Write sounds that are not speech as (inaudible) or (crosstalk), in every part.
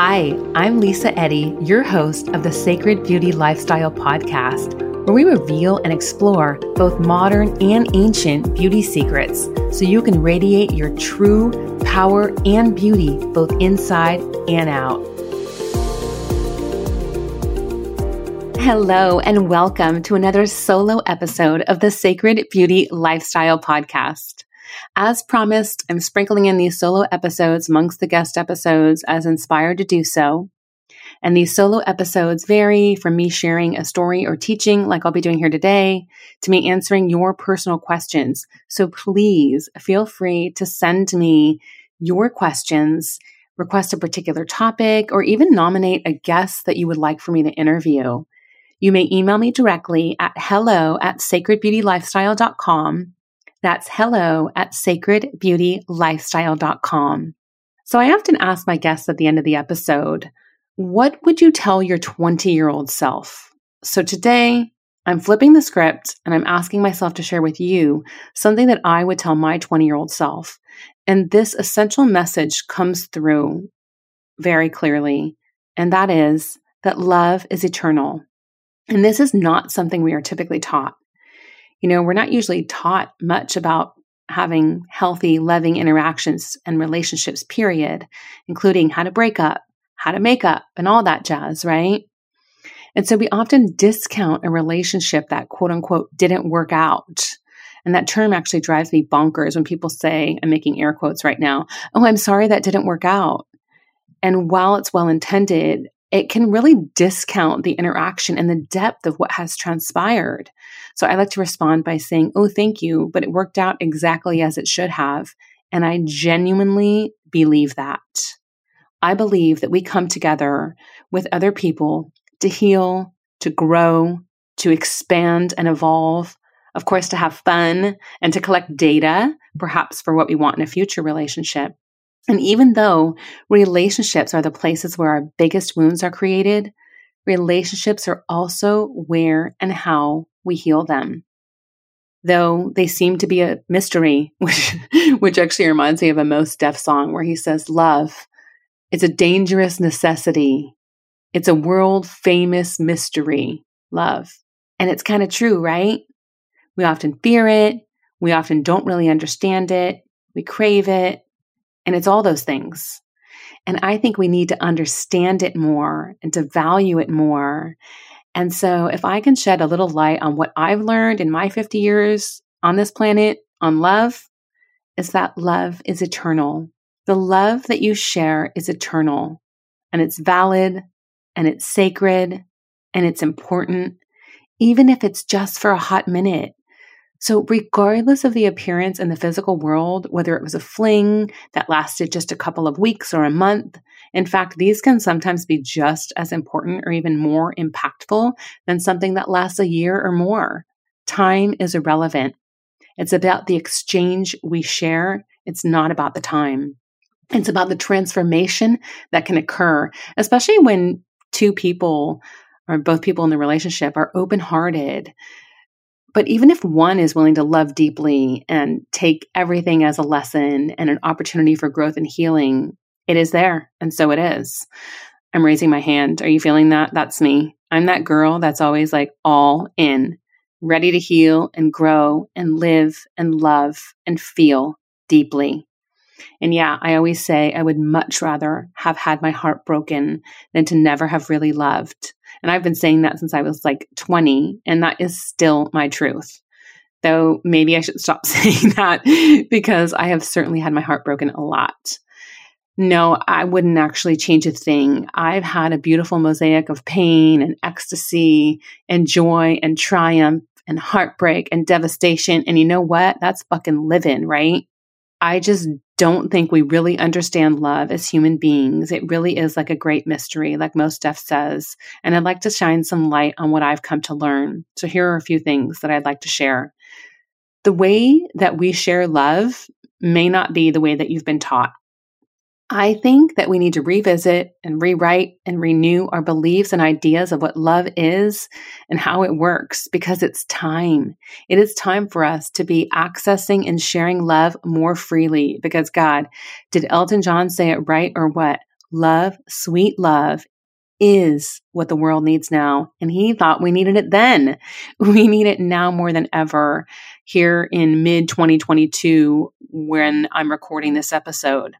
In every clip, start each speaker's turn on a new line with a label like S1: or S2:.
S1: Hi, I'm Lisa Eddy, your host of the Sacred Beauty Lifestyle Podcast, where we reveal and explore both modern and ancient beauty secrets so you can radiate your true power and beauty both inside and out. Hello, and welcome to another solo episode of the Sacred Beauty Lifestyle Podcast. As promised, I'm sprinkling in these solo episodes amongst the guest episodes as inspired to do so. And these solo episodes vary from me sharing a story or teaching, like I'll be doing here today, to me answering your personal questions. So please feel free to send me your questions, request a particular topic, or even nominate a guest that you would like for me to interview. You may email me directly at hello at sacredbeautylifestyle.com that's hello at sacredbeautylifestyle.com. So I often ask my guests at the end of the episode, what would you tell your 20 year old self? So today I'm flipping the script and I'm asking myself to share with you something that I would tell my 20 year old self. And this essential message comes through very clearly. And that is that love is eternal. And this is not something we are typically taught. You know, we're not usually taught much about having healthy, loving interactions and relationships, period, including how to break up, how to make up, and all that jazz, right? And so we often discount a relationship that quote unquote didn't work out. And that term actually drives me bonkers when people say, I'm making air quotes right now, oh, I'm sorry that didn't work out. And while it's well intended, it can really discount the interaction and the depth of what has transpired. So I like to respond by saying, Oh, thank you, but it worked out exactly as it should have. And I genuinely believe that. I believe that we come together with other people to heal, to grow, to expand and evolve, of course, to have fun and to collect data, perhaps for what we want in a future relationship. And even though relationships are the places where our biggest wounds are created, relationships are also where and how we heal them. Though they seem to be a mystery, (laughs) which, which actually reminds me of a Mos Def song where he says, Love, it's a dangerous necessity. It's a world famous mystery, love. And it's kind of true, right? We often fear it. We often don't really understand it. We crave it. And it's all those things. And I think we need to understand it more and to value it more. And so, if I can shed a little light on what I've learned in my 50 years on this planet on love, is that love is eternal. The love that you share is eternal and it's valid and it's sacred and it's important, even if it's just for a hot minute. So, regardless of the appearance in the physical world, whether it was a fling that lasted just a couple of weeks or a month, in fact, these can sometimes be just as important or even more impactful than something that lasts a year or more. Time is irrelevant. It's about the exchange we share, it's not about the time. It's about the transformation that can occur, especially when two people or both people in the relationship are open hearted but even if one is willing to love deeply and take everything as a lesson and an opportunity for growth and healing, it is there. And so it is. I'm raising my hand. Are you feeling that? That's me. I'm that girl that's always like all in, ready to heal and grow and live and love and feel deeply. And yeah, I always say I would much rather have had my heart broken than to never have really loved. And I've been saying that since I was like 20, and that is still my truth. Though maybe I should stop (laughs) saying that because I have certainly had my heart broken a lot. No, I wouldn't actually change a thing. I've had a beautiful mosaic of pain and ecstasy and joy and triumph and heartbreak and devastation. And you know what? That's fucking living, right? I just don't think we really understand love as human beings. It really is like a great mystery, like Mos Def says. And I'd like to shine some light on what I've come to learn. So here are a few things that I'd like to share. The way that we share love may not be the way that you've been taught. I think that we need to revisit and rewrite and renew our beliefs and ideas of what love is and how it works because it's time. It is time for us to be accessing and sharing love more freely because God, did Elton John say it right or what? Love, sweet love, is what the world needs now. And he thought we needed it then. (laughs) We need it now more than ever here in mid 2022 when I'm recording this episode.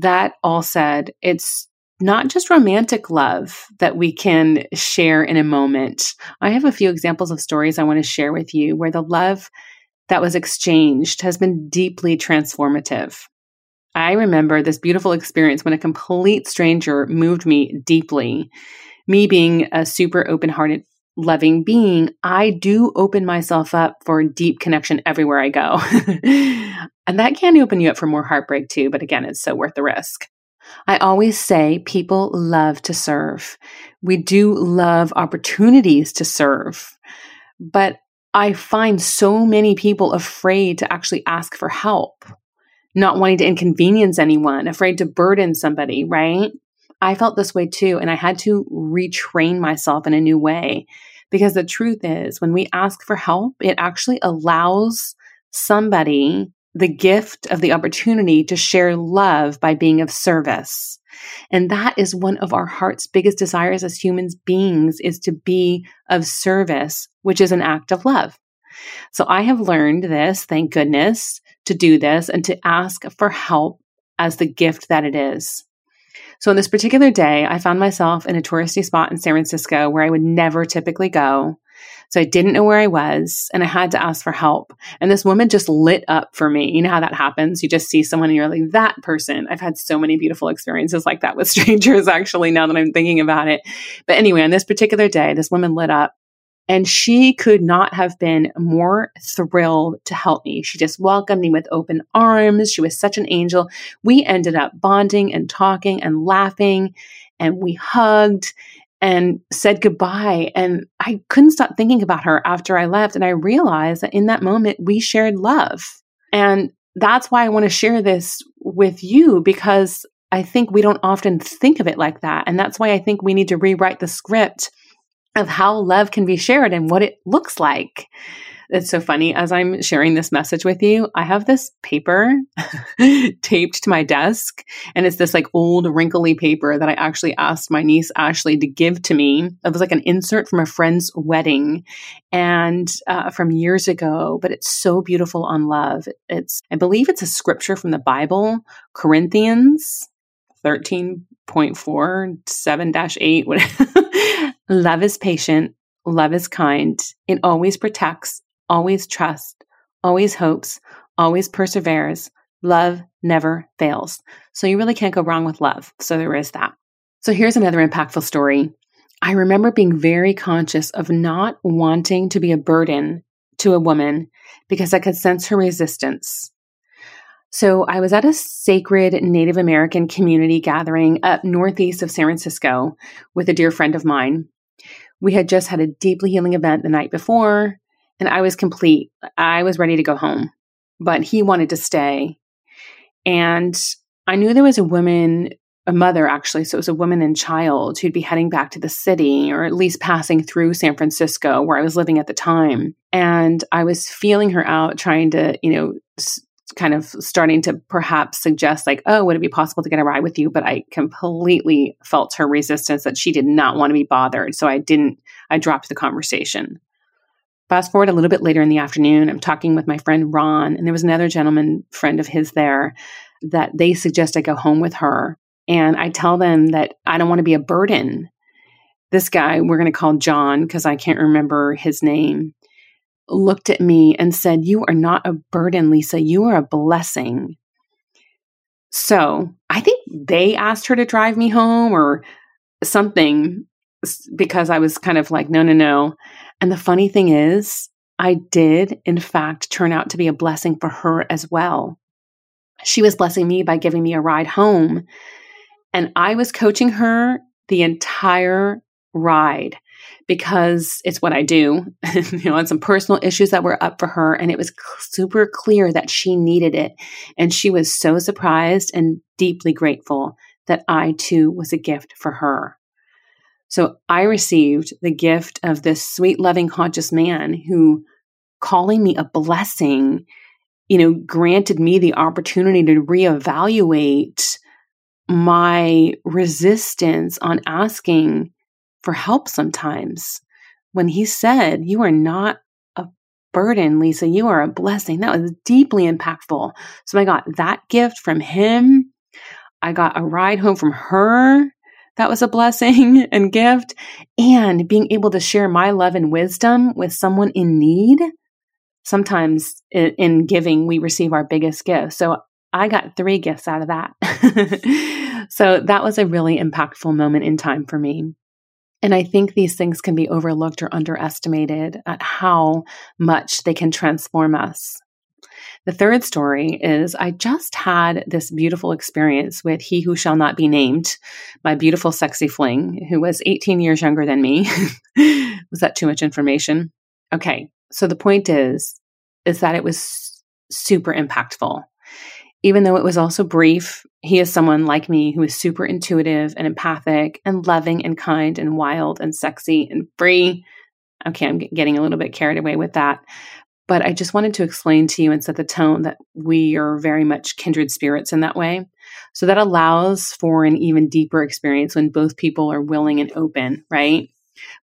S1: That all said, it's not just romantic love that we can share in a moment. I have a few examples of stories I want to share with you where the love that was exchanged has been deeply transformative. I remember this beautiful experience when a complete stranger moved me deeply. Me being a super open hearted, loving being, I do open myself up for deep connection everywhere I go. (laughs) and that can open you up for more heartbreak too, but again, it's so worth the risk. I always say people love to serve. We do love opportunities to serve. But I find so many people afraid to actually ask for help not wanting to inconvenience anyone, afraid to burden somebody, right? I felt this way too. And I had to retrain myself in a new way because the truth is, when we ask for help, it actually allows somebody the gift of the opportunity to share love by being of service. And that is one of our heart's biggest desires as humans beings is to be of service, which is an act of love. So I have learned this, thank goodness, to do this and to ask for help as the gift that it is. So, on this particular day, I found myself in a touristy spot in San Francisco where I would never typically go. So, I didn't know where I was and I had to ask for help. And this woman just lit up for me. You know how that happens? You just see someone and you're like, that person. I've had so many beautiful experiences like that with (laughs) strangers, actually, now that I'm thinking about it. But anyway, on this particular day, this woman lit up and she could not have been more thrilled to help me. She just welcomed me with open arms. She was such an angel. We ended up bonding and talking and laughing, and we hugged and said goodbye. And I couldn't stop thinking about her after I left. And I realized that in that moment, we shared love. And that's why I want to share this with you because I think we don't often think of it like that. And that's why I think we need to rewrite the script of how love can be shared and what it looks like. It's so funny. As I'm sharing this message with you, I have this paper (laughs) taped to my desk, and it's this like old wrinkly paper that I actually asked my niece Ashley to give to me. It was like an insert from a friend's wedding and uh, from years ago, but it's so beautiful on love. It's, I believe it's a scripture from the Bible, Corinthians 13.4, 7 8, (laughs) Love is patient. Love is kind. It always protects, always trusts, always hopes, always perseveres. Love never fails. So you really can't go wrong with love. So there is that. So here's another impactful story. I remember being very conscious of not wanting to be a burden to a woman because I could sense her resistance. So I was at a sacred Native American community gathering up northeast of San Francisco with a dear friend of mine. We had just had a deeply healing event the night before, and I was complete. I was ready to go home, but he wanted to stay. And I knew there was a woman, a mother actually, so it was a woman and child who'd be heading back to the city or at least passing through San Francisco where I was living at the time. And I was feeling her out, trying to, you know, kind of starting to perhaps suggest like oh would it be possible to get a ride with you? But i completely felt her resistance that she did not want to be bothered. So i didn't i dropped the conversation. Fast forward a little bit later in the afternoon i'm talking with my friend ron and there was another gentleman friend of his there that they suggest i go home with her. And i tell them that i don't want to be a burden. This guy we're going to call john because i can't remember his name looked at me and said, You are not a burden, Lisa. You are a blessing. So I think they asked her to drive me home or something because I was kind of like, No, no, no. And the funny thing is, I did, in fact, turn out to be a blessing for her as well. She was blessing me by giving me a ride home. And I was coaching her the entire ride because it's what I do. (laughs) you know, on some personal issues that were up for her. And it was super clear that she needed it. And she was so surprised and deeply grateful that I too was a gift for her. So I received the gift of this sweet, loving, conscious man who calling me a blessing, you know, granted me the opportunity to reevaluate my resistance on asking for help sometimes. When he said, You are not a burden, Lisa, you are a blessing, that was deeply impactful. So I got that gift from him. I got a ride home from her. That was a blessing (laughs) and gift. And being able to share my love and wisdom with someone in need. Sometimes in giving, we receive our biggest gift. So I got three gifts out of that. (laughs) so that was a really impactful moment in time for me. And I think these things can be overlooked or underestimated at how much they can transform us. The third story is I just had this beautiful experience with he who shall not be named, my beautiful, sexy fling, who was 18 years younger than me. (laughs) was that too much information? Okay. So the point is, is that it was super impactful even though it was also brief, he is someone like me who is super intuitive and empathic and loving and kind and wild and sexy and free. Okay, I'm getting a little bit carried away with that. But I just wanted to explain to you and set the tone that we are very much kindred spirits in that way. So that allows for an even deeper experience when both people are willing and open, right?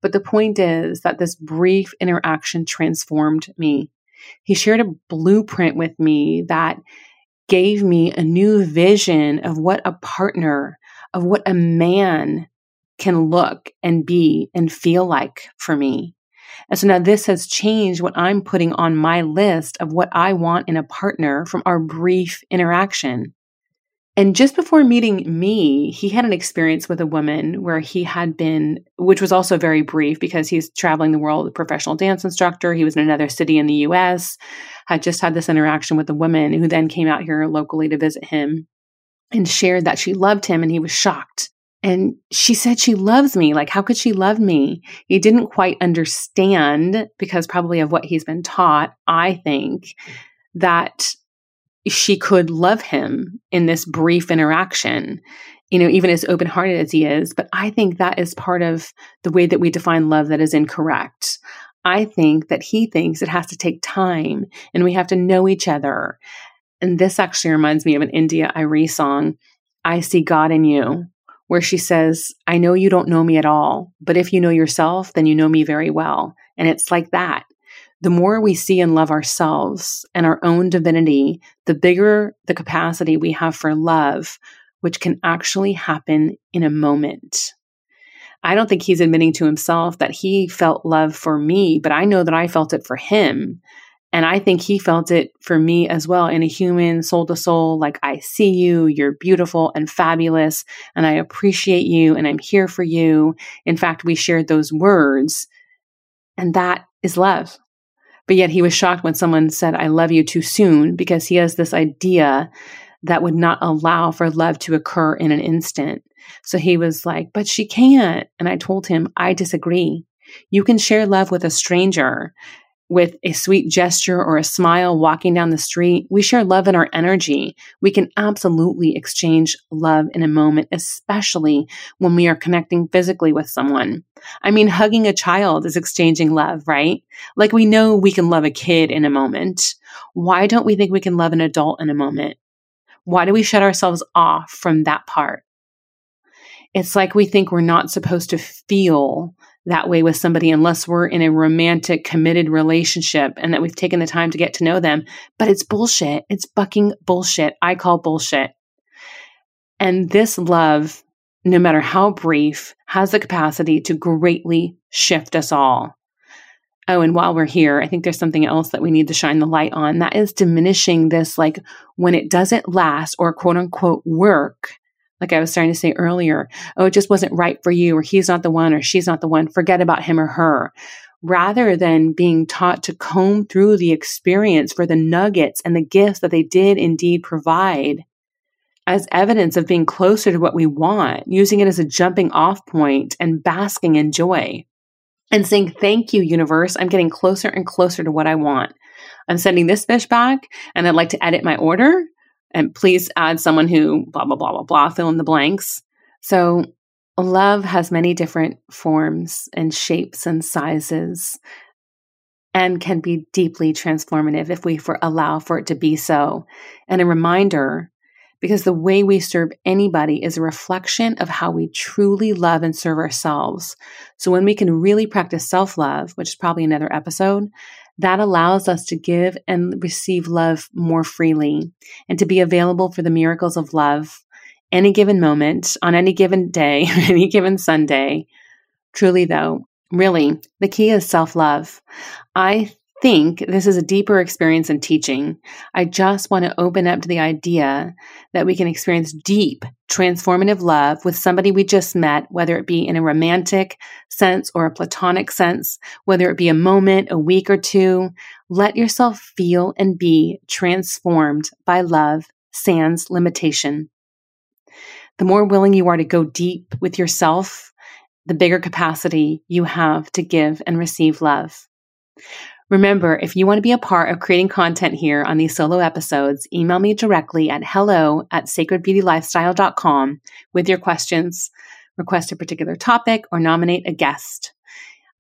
S1: But the point is that this brief interaction transformed me. He shared a blueprint with me that gave me a new vision of what a partner, of what a man can look and be and feel like for me. And so now this has changed what I'm putting on my list of what I want in a partner from our brief interaction. And just before meeting me, he had an experience with a woman where he had been, which was also very brief because he's traveling the world, a professional dance instructor. He was in another city in the US, had just had this interaction with a woman who then came out here locally to visit him and shared that she loved him and he was shocked. And she said she loves me. Like, how could she love me? He didn't quite understand because probably of what he's been taught, I think, that she could love him in this brief interaction, you know, even as open hearted as he is. But I think that is part of the way that we define love that is incorrect. I think that he thinks it has to take time and we have to know each other. And this actually reminds me of an India.Arie song, I See God in You, where she says, I know you don't know me at all, but if you know yourself, then you know me very well. And it's like that the more we see and love ourselves and our own divinity, the bigger the capacity we have for love, which can actually happen in a moment. I don't think he's admitting to himself that he felt love for me, but I know that I felt it for him. And I think he felt it for me as well in a human, soul to soul, like, I see you, you're beautiful and fabulous, and I appreciate you, and I'm here for you. In fact, we shared those words, and that is love. But yet he was shocked when someone said, I love you too soon, because he has this idea that would not allow for love to occur in an instant. So he was like, But she can't. And I told him, I disagree. You can share love with a stranger with a sweet gesture or a smile walking down the street. We share love in our energy. We can absolutely exchange love in a moment, especially when we are connecting physically with someone. I mean, hugging a child is exchanging love, right? Like we know we can love a kid in a moment. Why don't we think we can love an adult in a moment? Why do we shut ourselves off from that part? It's like we think we're not supposed to feel that way with somebody unless we're in a romantic, committed relationship and that we've taken the time to get to know them. But it's bullshit. It's bucking bullshit. I call bullshit. And this love, no matter how brief, has the capacity to greatly shift us all. Oh, and while we're here, I think there's something else that we need to shine the light on. That is diminishing this, like when it doesn't last or quote unquote work, like I was starting to say earlier, oh, it just wasn't right for you, or he's not the one, or she's not the one, forget about him or her. Rather than being taught to comb through the experience for the nuggets and the gifts that they did indeed provide as evidence of being closer to what we want, using it as a jumping off point and basking in joy and saying, Thank you, universe. I'm getting closer and closer to what I want. I'm sending this fish back and I'd like to edit my order and please add someone who blah, blah, blah, blah, blah, fill in the blanks. So love has many different forms and shapes and sizes and can be deeply transformative if we for, allow for it to be so. And a reminder because the way we serve anybody is a reflection of how we truly love and serve ourselves. So when we can really practice self love, which is probably another episode, that allows us to give and receive love more freely and to be available for the miracles of love any given moment, on any given day, (laughs) any given Sunday. Truly, though, really, the key is self love. I think this is a deeper experience in teaching. I just want to open up to the idea that we can experience deep, transformative love with somebody we just met, whether it be in a romantic sense or a platonic sense, whether it be a moment, a week or two. Let yourself feel and be transformed by love, sans limitation. The more willing you are to go deep with yourself, the bigger capacity you have to give and receive love. Remember, if you want to be a part of creating content here on these solo episodes, email me directly at hello at sacredbeautylifestyle.com with your questions, request a particular topic, or nominate a guest.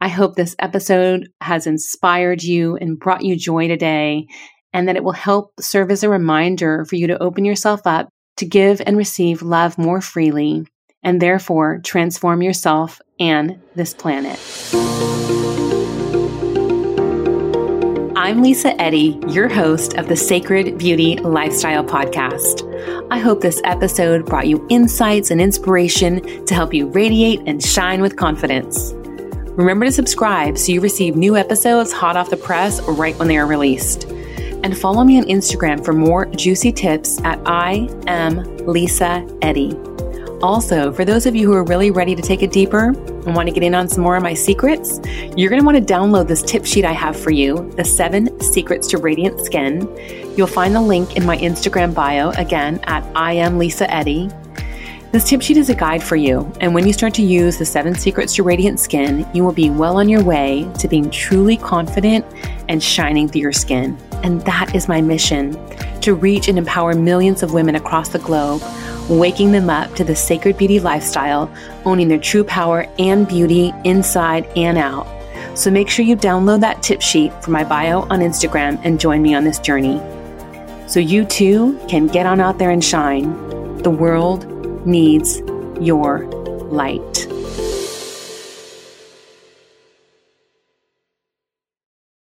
S1: I hope this episode has inspired you and brought you joy today, and that it will help serve as a reminder for you to open yourself up to give and receive love more freely, and therefore transform yourself and this planet. I'm Lisa Eddy, your host of the Sacred Beauty Lifestyle Podcast. I hope this episode brought you insights and inspiration to help you radiate and shine with confidence. Remember to subscribe so you receive new episodes hot off the press right when they are released. And follow me on Instagram for more juicy tips at I am Lisa Eddy. Also, for those of you who are really ready to take it deeper and want to get in on some more of my secrets, you're going to want to download this tip sheet I have for you The Seven Secrets to Radiant Skin. You'll find the link in my Instagram bio again at I am Lisa Eddy. This tip sheet is a guide for you, and when you start to use the seven secrets to radiant skin, you will be well on your way to being truly confident and shining through your skin. And that is my mission to reach and empower millions of women across the globe waking them up to the sacred beauty lifestyle, owning their true power and beauty inside and out. So make sure you download that tip sheet from my bio on Instagram and join me on this journey. So you too can get on out there and shine. The world needs your light.